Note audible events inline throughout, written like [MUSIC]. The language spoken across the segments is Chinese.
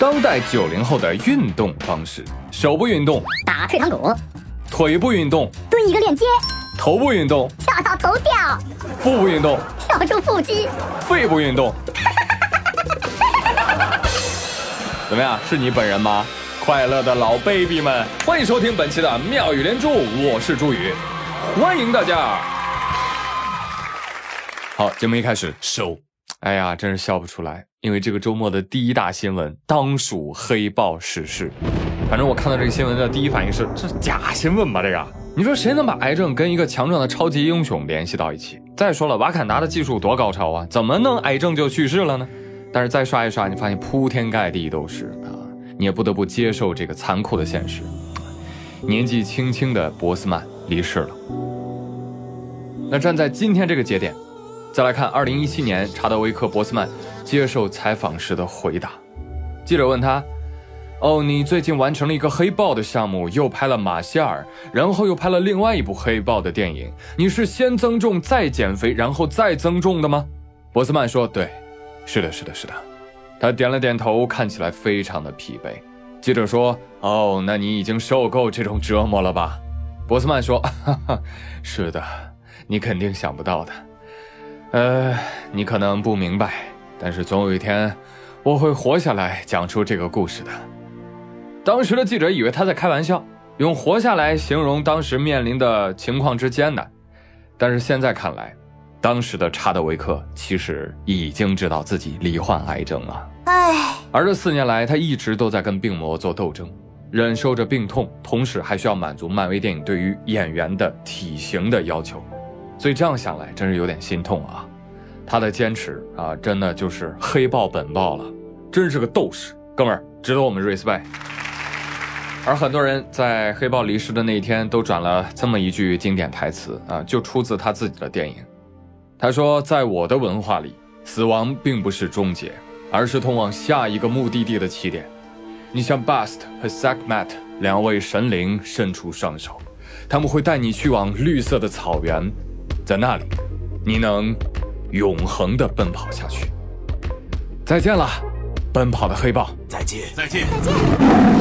当代九零后的运动方式：手部运动，打退堂鼓，腿部运动，蹲一个链接，头部运动，跳到头掉，腹部运动，跳出腹肌，肺部运动。[LAUGHS] 怎么样？是你本人吗？快乐的老 baby 们，欢迎收听本期的妙语连珠，我是朱宇，欢迎大家。好，节目一开始手。哎呀，真是笑不出来，因为这个周末的第一大新闻当属黑豹逝世。反正我看到这个新闻的第一反应是，这是假新闻吧？这个，你说谁能把癌症跟一个强壮的超级英雄联系到一起？再说了，瓦坎达的技术多高超啊，怎么能癌症就去世了呢？但是再刷一刷，你发现铺天盖地都是啊，你也不得不接受这个残酷的现实。年纪轻轻的博斯曼离世了。那站在今天这个节点。再来看，二零一七年查德维克·博斯曼接受采访时的回答。记者问他：“哦，你最近完成了一个黑豹的项目，又拍了马歇尔，然后又拍了另外一部黑豹的电影，你是先增重再减肥，然后再增重的吗？”博斯曼说：“对，是的，是的，是的。”他点了点头，看起来非常的疲惫。记者说：“哦，那你已经受够这种折磨了吧？”博斯曼说：“哈哈，是的，你肯定想不到的。”呃，你可能不明白，但是总有一天，我会活下来讲出这个故事的。当时的记者以为他在开玩笑，用“活下来”形容当时面临的情况之艰难。但是现在看来，当时的查德维克其实已经知道自己罹患癌症了。唉，而这四年来，他一直都在跟病魔做斗争，忍受着病痛，同时还需要满足漫威电影对于演员的体型的要求。所以这样想来，真是有点心痛啊！他的坚持啊，真的就是黑豹本豹了，真是个斗士，哥们儿，值得我们 respect。而很多人在黑豹离世的那一天，都转了这么一句经典台词啊，就出自他自己的电影。他说：“在我的文化里，死亡并不是终结，而是通往下一个目的地的起点。你像 Bast 和 Sakmat 两位神灵伸出双手，他们会带你去往绿色的草原。”在那里，你能永恒的奔跑下去。再见了，奔跑的黑豹。再见，再见，再见。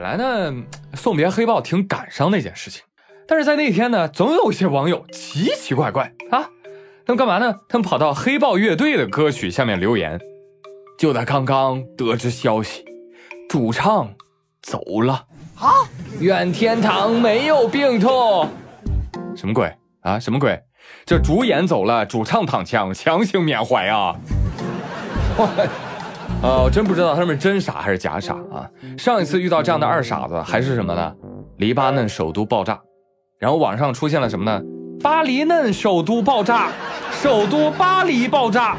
来呢，送别黑豹挺感伤的一件事情，但是在那天呢，总有一些网友奇奇怪怪啊，他们干嘛呢？他们跑到黑豹乐队的歌曲下面留言。就在刚刚得知消息，主唱走了啊！愿天堂没有病痛。什么鬼啊？什么鬼？这主演走了，主唱躺枪，强行缅怀啊！[LAUGHS] 呃，我真不知道他们是真傻还是假傻啊！上一次遇到这样的二傻子还是什么呢？黎巴嫩首都爆炸，然后网上出现了什么呢？巴黎嫩首都爆炸，首都巴黎爆炸，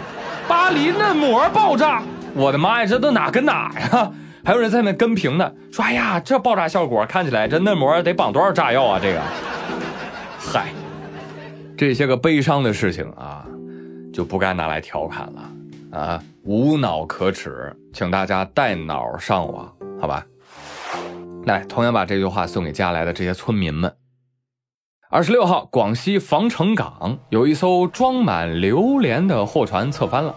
巴黎嫩膜爆炸！我的妈呀，这都哪跟哪呀？[LAUGHS] 还有人在那跟评呢，说哎呀，这爆炸效果看起来这嫩膜得绑多少炸药啊？这个，嗨，这些个悲伤的事情啊，就不该拿来调侃了啊！无脑可耻，请大家带脑上网，好吧？来，同样把这句话送给家来的这些村民们。二十六号，广西防城港有一艘装满榴莲的货船侧翻了，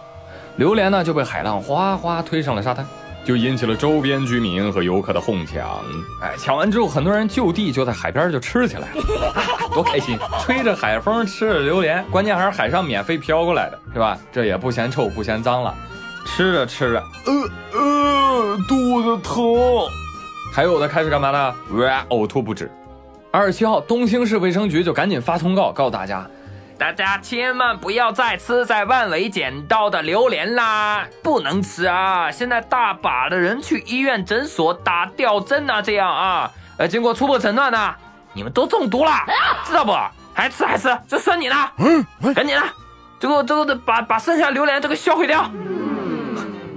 榴莲呢就被海浪哗哗推上了沙滩。就引起了周边居民和游客的哄抢，哎，抢完之后，很多人就地就在海边就吃起来了，[LAUGHS] 多开心！吹着海风吃着榴莲，关键还是海上免费飘过来的，是吧？这也不嫌臭不嫌脏了，吃着吃着，呃呃，肚子疼，还有的开始干嘛呢？哇，呕吐不止。二十七号，东兴市卫生局就赶紧发通告告诉大家。大家千万不要再吃在万维捡到的榴莲啦，不能吃啊！现在大把的人去医院、诊所打吊针啊，这样啊，呃，经过初步诊断呢，你们都中毒了，知道不？还吃还吃，这算你的，嗯，赶紧的，这个这个把把剩下榴莲这个销毁掉。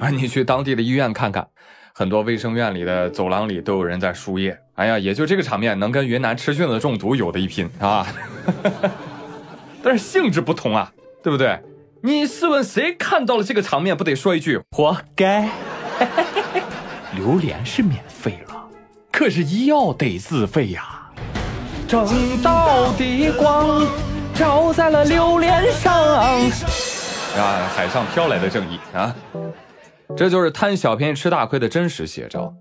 啊，你去当地的医院看看，很多卫生院里的走廊里都有人在输液。哎呀，也就这个场面能跟云南吃菌子中毒有的一拼啊！但是性质不同啊，对不对？你试问谁看到了这个场面不得说一句活该？[LAUGHS] 榴莲是免费了，可是医药得自费呀。正道的光照在了榴莲上，啊，海上飘来的正义啊！这就是贪小便宜吃大亏的真实写照。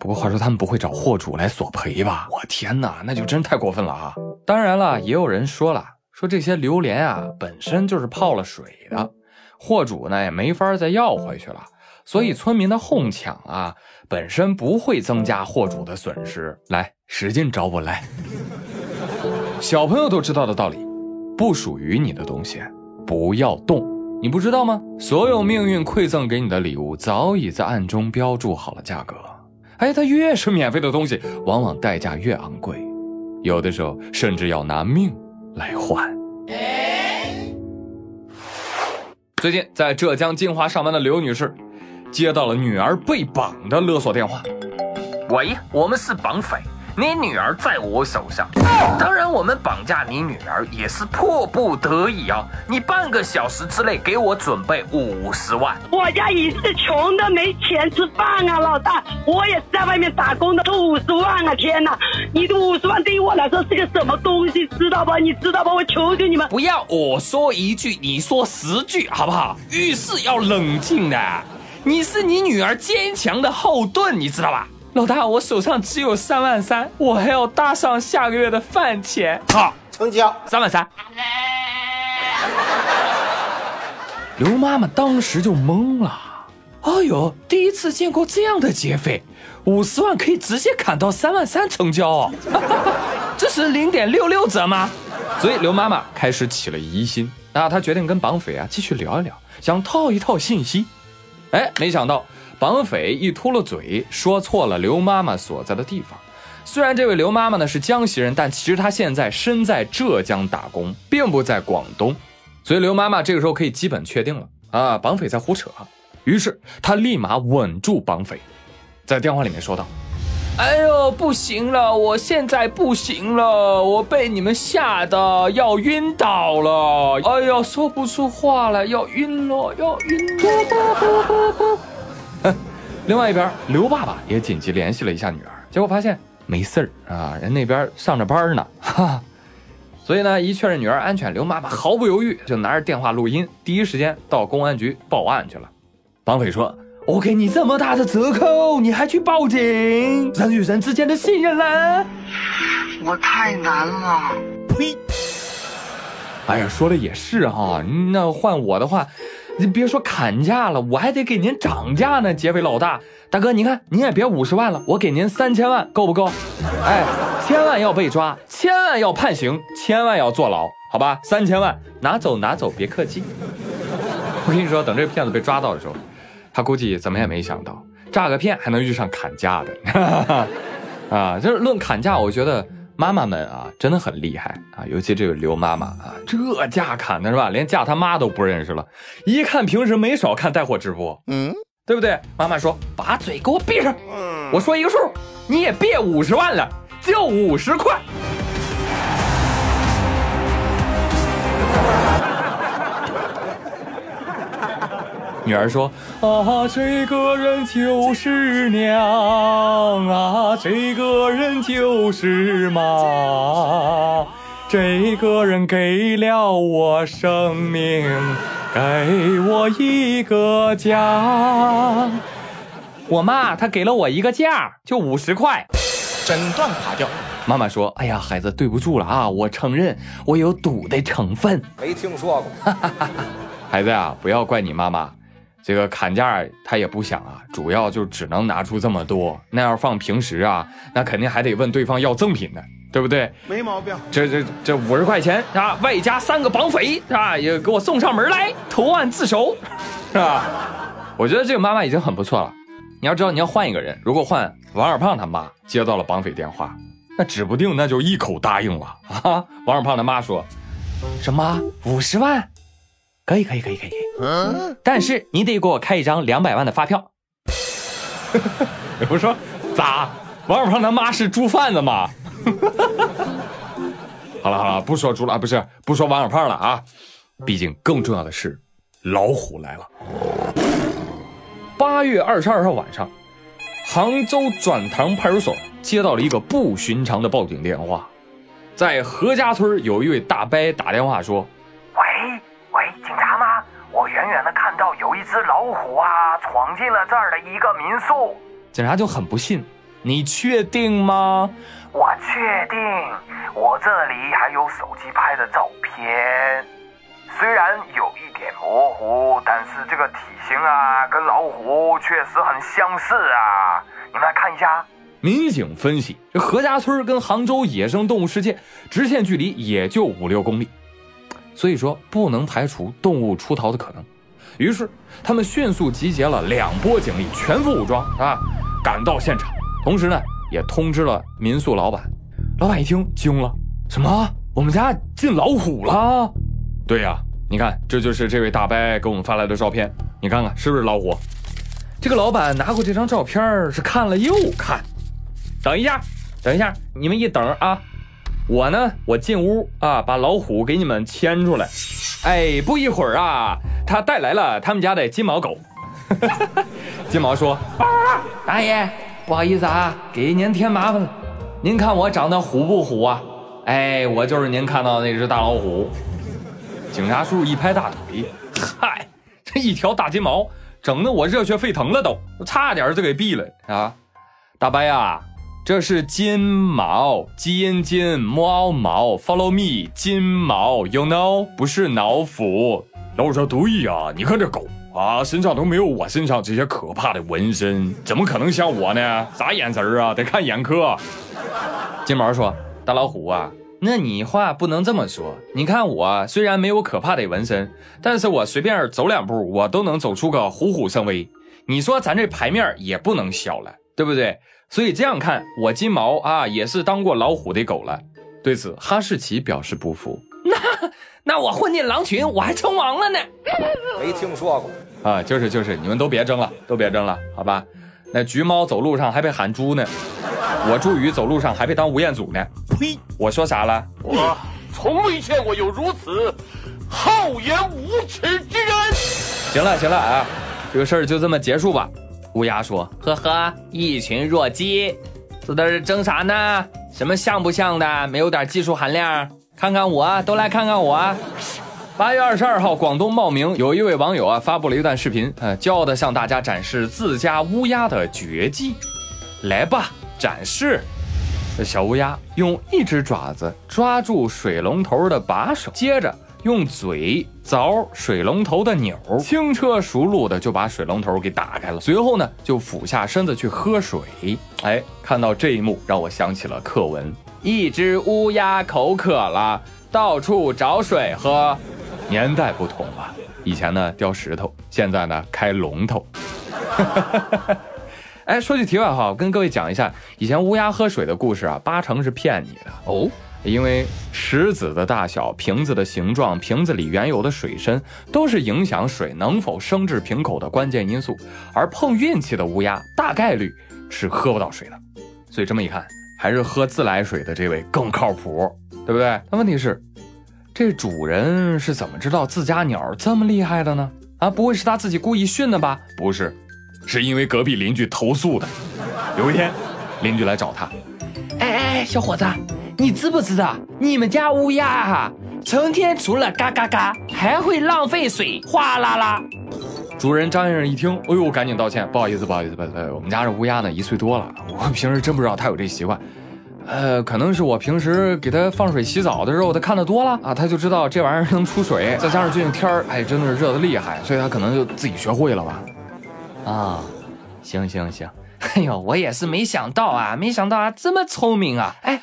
不过话说，他们不会找货主来索赔吧？我天哪，那就真太过分了啊！当然了，也有人说了，说这些榴莲啊本身就是泡了水的，货主呢也没法再要回去了，所以村民的哄抢啊本身不会增加货主的损失。来，使劲找我来！小朋友都知道的道理，不属于你的东西不要动。你不知道吗？所有命运馈赠给你的礼物，早已在暗中标注好了价格。哎，它越是免费的东西，往往代价越昂贵，有的时候甚至要拿命来换。最近在浙江金华上班的刘女士，接到了女儿被绑的勒索电话。喂，我们是绑匪。你女儿在我手上，当然我们绑架你女儿也是迫不得已啊！你半个小时之内给我准备五十万。我家也是穷的没钱吃饭啊，老大，我也是在外面打工的，都五十万啊！天哪，你的五十万对于我来说是个什么东西，知道吧？你知道吧？我求求你们，不要我说一句你说十句，好不好？遇事要冷静的，你是你女儿坚强的后盾，你知道吧？老大，我手上只有三万三，我还要搭上下个月的饭钱。好，成交三万三。刘妈妈当时就懵了。哎呦，第一次见过这样的劫匪，五十万可以直接砍到三万三成交哦，[LAUGHS] 这是零点六六折吗？所以刘妈妈开始起了疑心，那，她决定跟绑匪啊继续聊一聊，想套一套信息。哎，没想到。绑匪一秃噜嘴，说错了刘妈妈所在的地方。虽然这位刘妈妈呢是江西人，但其实她现在身在浙江打工，并不在广东。所以刘妈妈这个时候可以基本确定了啊，绑匪在胡扯。于是她立马稳住绑匪，在电话里面说道：“哎呦，不行了，我现在不行了，我被你们吓得要晕倒了。哎呦，说不出话了，要晕了，要晕了。”另外一边，刘爸爸也紧急联系了一下女儿，结果发现没事儿啊，人那边上着班呢。哈，所以呢，一确认女儿安全，刘妈妈毫不犹豫就拿着电话录音，第一时间到公安局报案去了。绑匪说：“我给你这么大的折扣，你还去报警？人与人之间的信任呢？我太难了。”呸！哎呀，说的也是哈，那换我的话。你别说砍价了，我还得给您涨价呢，劫匪老大，大哥，你看您也别五十万了，我给您三千万，够不够？哎，千万要被抓，千万要判刑，千万要坐牢，好吧？三千万拿走拿走，别客气。[LAUGHS] 我跟你说，等这个骗子被抓到的时候，他估计怎么也没想到，诈个骗还能遇上砍价的，[LAUGHS] 啊，就是论砍价，我觉得。妈妈们啊，真的很厉害啊！尤其这个刘妈妈啊，这价砍的是吧？连价他妈都不认识了。一看平时没少看带货直播，嗯，对不对？妈妈说：“把嘴给我闭上。”我说一个数，你也别五十万了，就五十块。女儿说：“啊，这个人就是娘啊，这个人就是妈，这个人给了我生命，给我一个家。我妈她给了我一个价，就五十块，整段垮掉。妈妈说：哎呀，孩子，对不住了啊，我承认我有赌的成分。没听说过，[LAUGHS] 孩子啊，不要怪你妈妈。”这个砍价他也不想啊，主要就只能拿出这么多。那要放平时啊，那肯定还得问对方要赠品呢，对不对？没毛病。这这这五十块钱啊，外加三个绑匪啊，也给我送上门来投案自首，是吧？我觉得这个妈妈已经很不错了。你要知道，你要换一个人，如果换王二胖他妈接到了绑匪电话，那指不定那就一口答应了啊。王二胖他妈说：“什么五十万？可以可以可以可以。”嗯，但是你得给我开一张两百万的发票。[LAUGHS] 我说咋？王小胖他妈是猪贩子吗？[LAUGHS] 好了好了，不说猪了，不是不说王小胖了啊。毕竟更重要的是，老虎来了。八月二十二号晚上，杭州转塘派出所接到了一个不寻常的报警电话，在何家村有一位大伯打电话说：“，远远的看到有一只老虎啊，闯进了这儿的一个民宿。”警察就很不信：“你确定吗？”“我确定，我这里还有手机拍的照片。”虽然有一点模糊，但是这个体型啊，跟老虎确实很相似啊！你们来看一下。民警分析，这何家村跟杭州野生动物世界直线距离也就五六公里，所以说不能排除动物出逃的可能。于是他们迅速集结了两波警力，全副武装啊，赶到现场，同时呢也通知了民宿老板。老板一听惊了：“什么？我们家进老虎了？”对呀，你看，这就是这位大伯给我们发来的照片，你看看是不是老虎？这个老板拿过这张照片是看了又看。等一下，等一下，你们一等啊！我呢，我进屋啊，把老虎给你们牵出来。哎，不一会儿啊，他带来了他们家的金毛狗。[LAUGHS] 金毛说：“大爷，不好意思啊，给您添麻烦了。您看我长得虎不虎啊？哎，我就是您看到的那只大老虎。”警察叔叔一拍大腿，嗨，这一条大金毛，整得我热血沸腾了，都差点就给毙了啊！大白呀，这是金毛，基因金，猫毛，Follow me，金毛，You know，不是老虎。老虎说对呀，你看这狗啊，身上都没有我身上这些可怕的纹身，怎么可能像我呢？啥眼神啊？得看眼科。金毛说，大老虎啊。那你话不能这么说。你看我虽然没有可怕的纹身，但是我随便走两步，我都能走出个虎虎生威。你说咱这牌面也不能小了，对不对？所以这样看，我金毛啊也是当过老虎的狗了。对此，哈士奇表示不服。那 [LAUGHS] 那我混进狼群，我还称王了呢？没听说过啊，就是就是，你们都别争了，都别争了，好吧？那橘猫走路上还被喊猪呢。我朱宇走路上还被当吴彦祖呢！呸！我说啥了？我从未见过有如此厚颜无耻之人。行了行了啊，这个事儿就这么结束吧。乌鸦说：“呵呵，一群弱鸡，这在这争啥呢？什么像不像的？没有点技术含量？看看我，都来看看我。”八月二十二号，广东茂名有一位网友啊发布了一段视频，呃，骄傲的向大家展示自家乌鸦的绝技。来吧。展示，小乌鸦用一只爪子抓住水龙头的把手，接着用嘴凿水龙头的钮，轻车熟路的就把水龙头给打开了。随后呢，就俯下身子去喝水。哎，看到这一幕，让我想起了课文：一只乌鸦口渴了，到处找水喝。年代不同了，以前呢叼石头，现在呢开龙头。[LAUGHS] 哎，说句题外话，我跟各位讲一下以前乌鸦喝水的故事啊，八成是骗你的哦。因为石子的大小、瓶子的形状、瓶子里原有的水深，都是影响水能否升至瓶口的关键因素。而碰运气的乌鸦，大概率是喝不到水的。所以这么一看，还是喝自来水的这位更靠谱，对不对？那问题是，这主人是怎么知道自家鸟这么厉害的呢？啊，不会是他自己故意训的吧？不是。是因为隔壁邻居投诉的。有一天，邻居来找他，哎哎哎，小伙子，你知不知道你们家乌鸦哈，成天除了嘎嘎嘎，还会浪费水，哗啦啦。主人张先生一听，哎呦，赶紧道歉，不好意思，不好意思，不好意思，我们家这乌鸦呢一岁多了，我平时真不知道它有这习惯，呃，可能是我平时给它放水洗澡的时候，它看的多了啊，它就知道这玩意儿能出水，再加上最近天儿，哎，真的是热的厉害，所以它可能就自己学会了吧。啊，行行行，哎呦，我也是没想到啊，没想到啊，这么聪明啊！哎，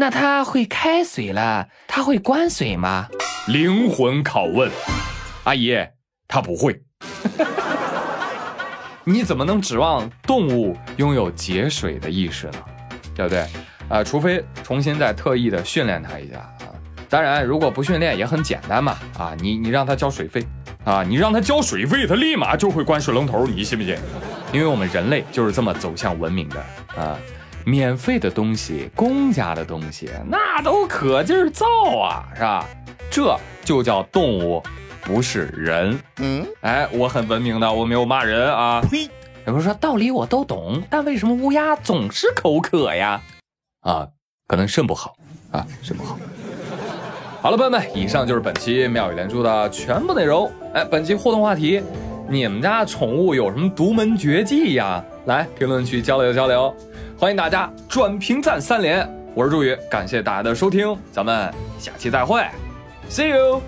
那他会开水了，他会关水吗？灵魂拷问，阿姨，他不会。[LAUGHS] 你怎么能指望动物拥有节水的意识呢？对不对？啊，除非重新再特意的训练它一下啊。当然，如果不训练也很简单嘛。啊，你你让它交水费。啊，你让它交水费，它立马就会关水龙头，你信不信？因为我们人类就是这么走向文明的啊。免费的东西、公家的东西，那都可劲儿造啊，是吧？这就叫动物，不是人。嗯，哎，我很文明的，我没有骂人啊。呸！有人说道理我都懂，但为什么乌鸦总是口渴呀？啊，可能肾不好啊，肾不好。好了，朋友们，以上就是本期妙语连珠的全部内容。哎，本期互动话题：你们家宠物有什么独门绝技呀？来评论区交流交流，欢迎大家转评赞三连。我是朱宇，感谢大家的收听，咱们下期再会，See you。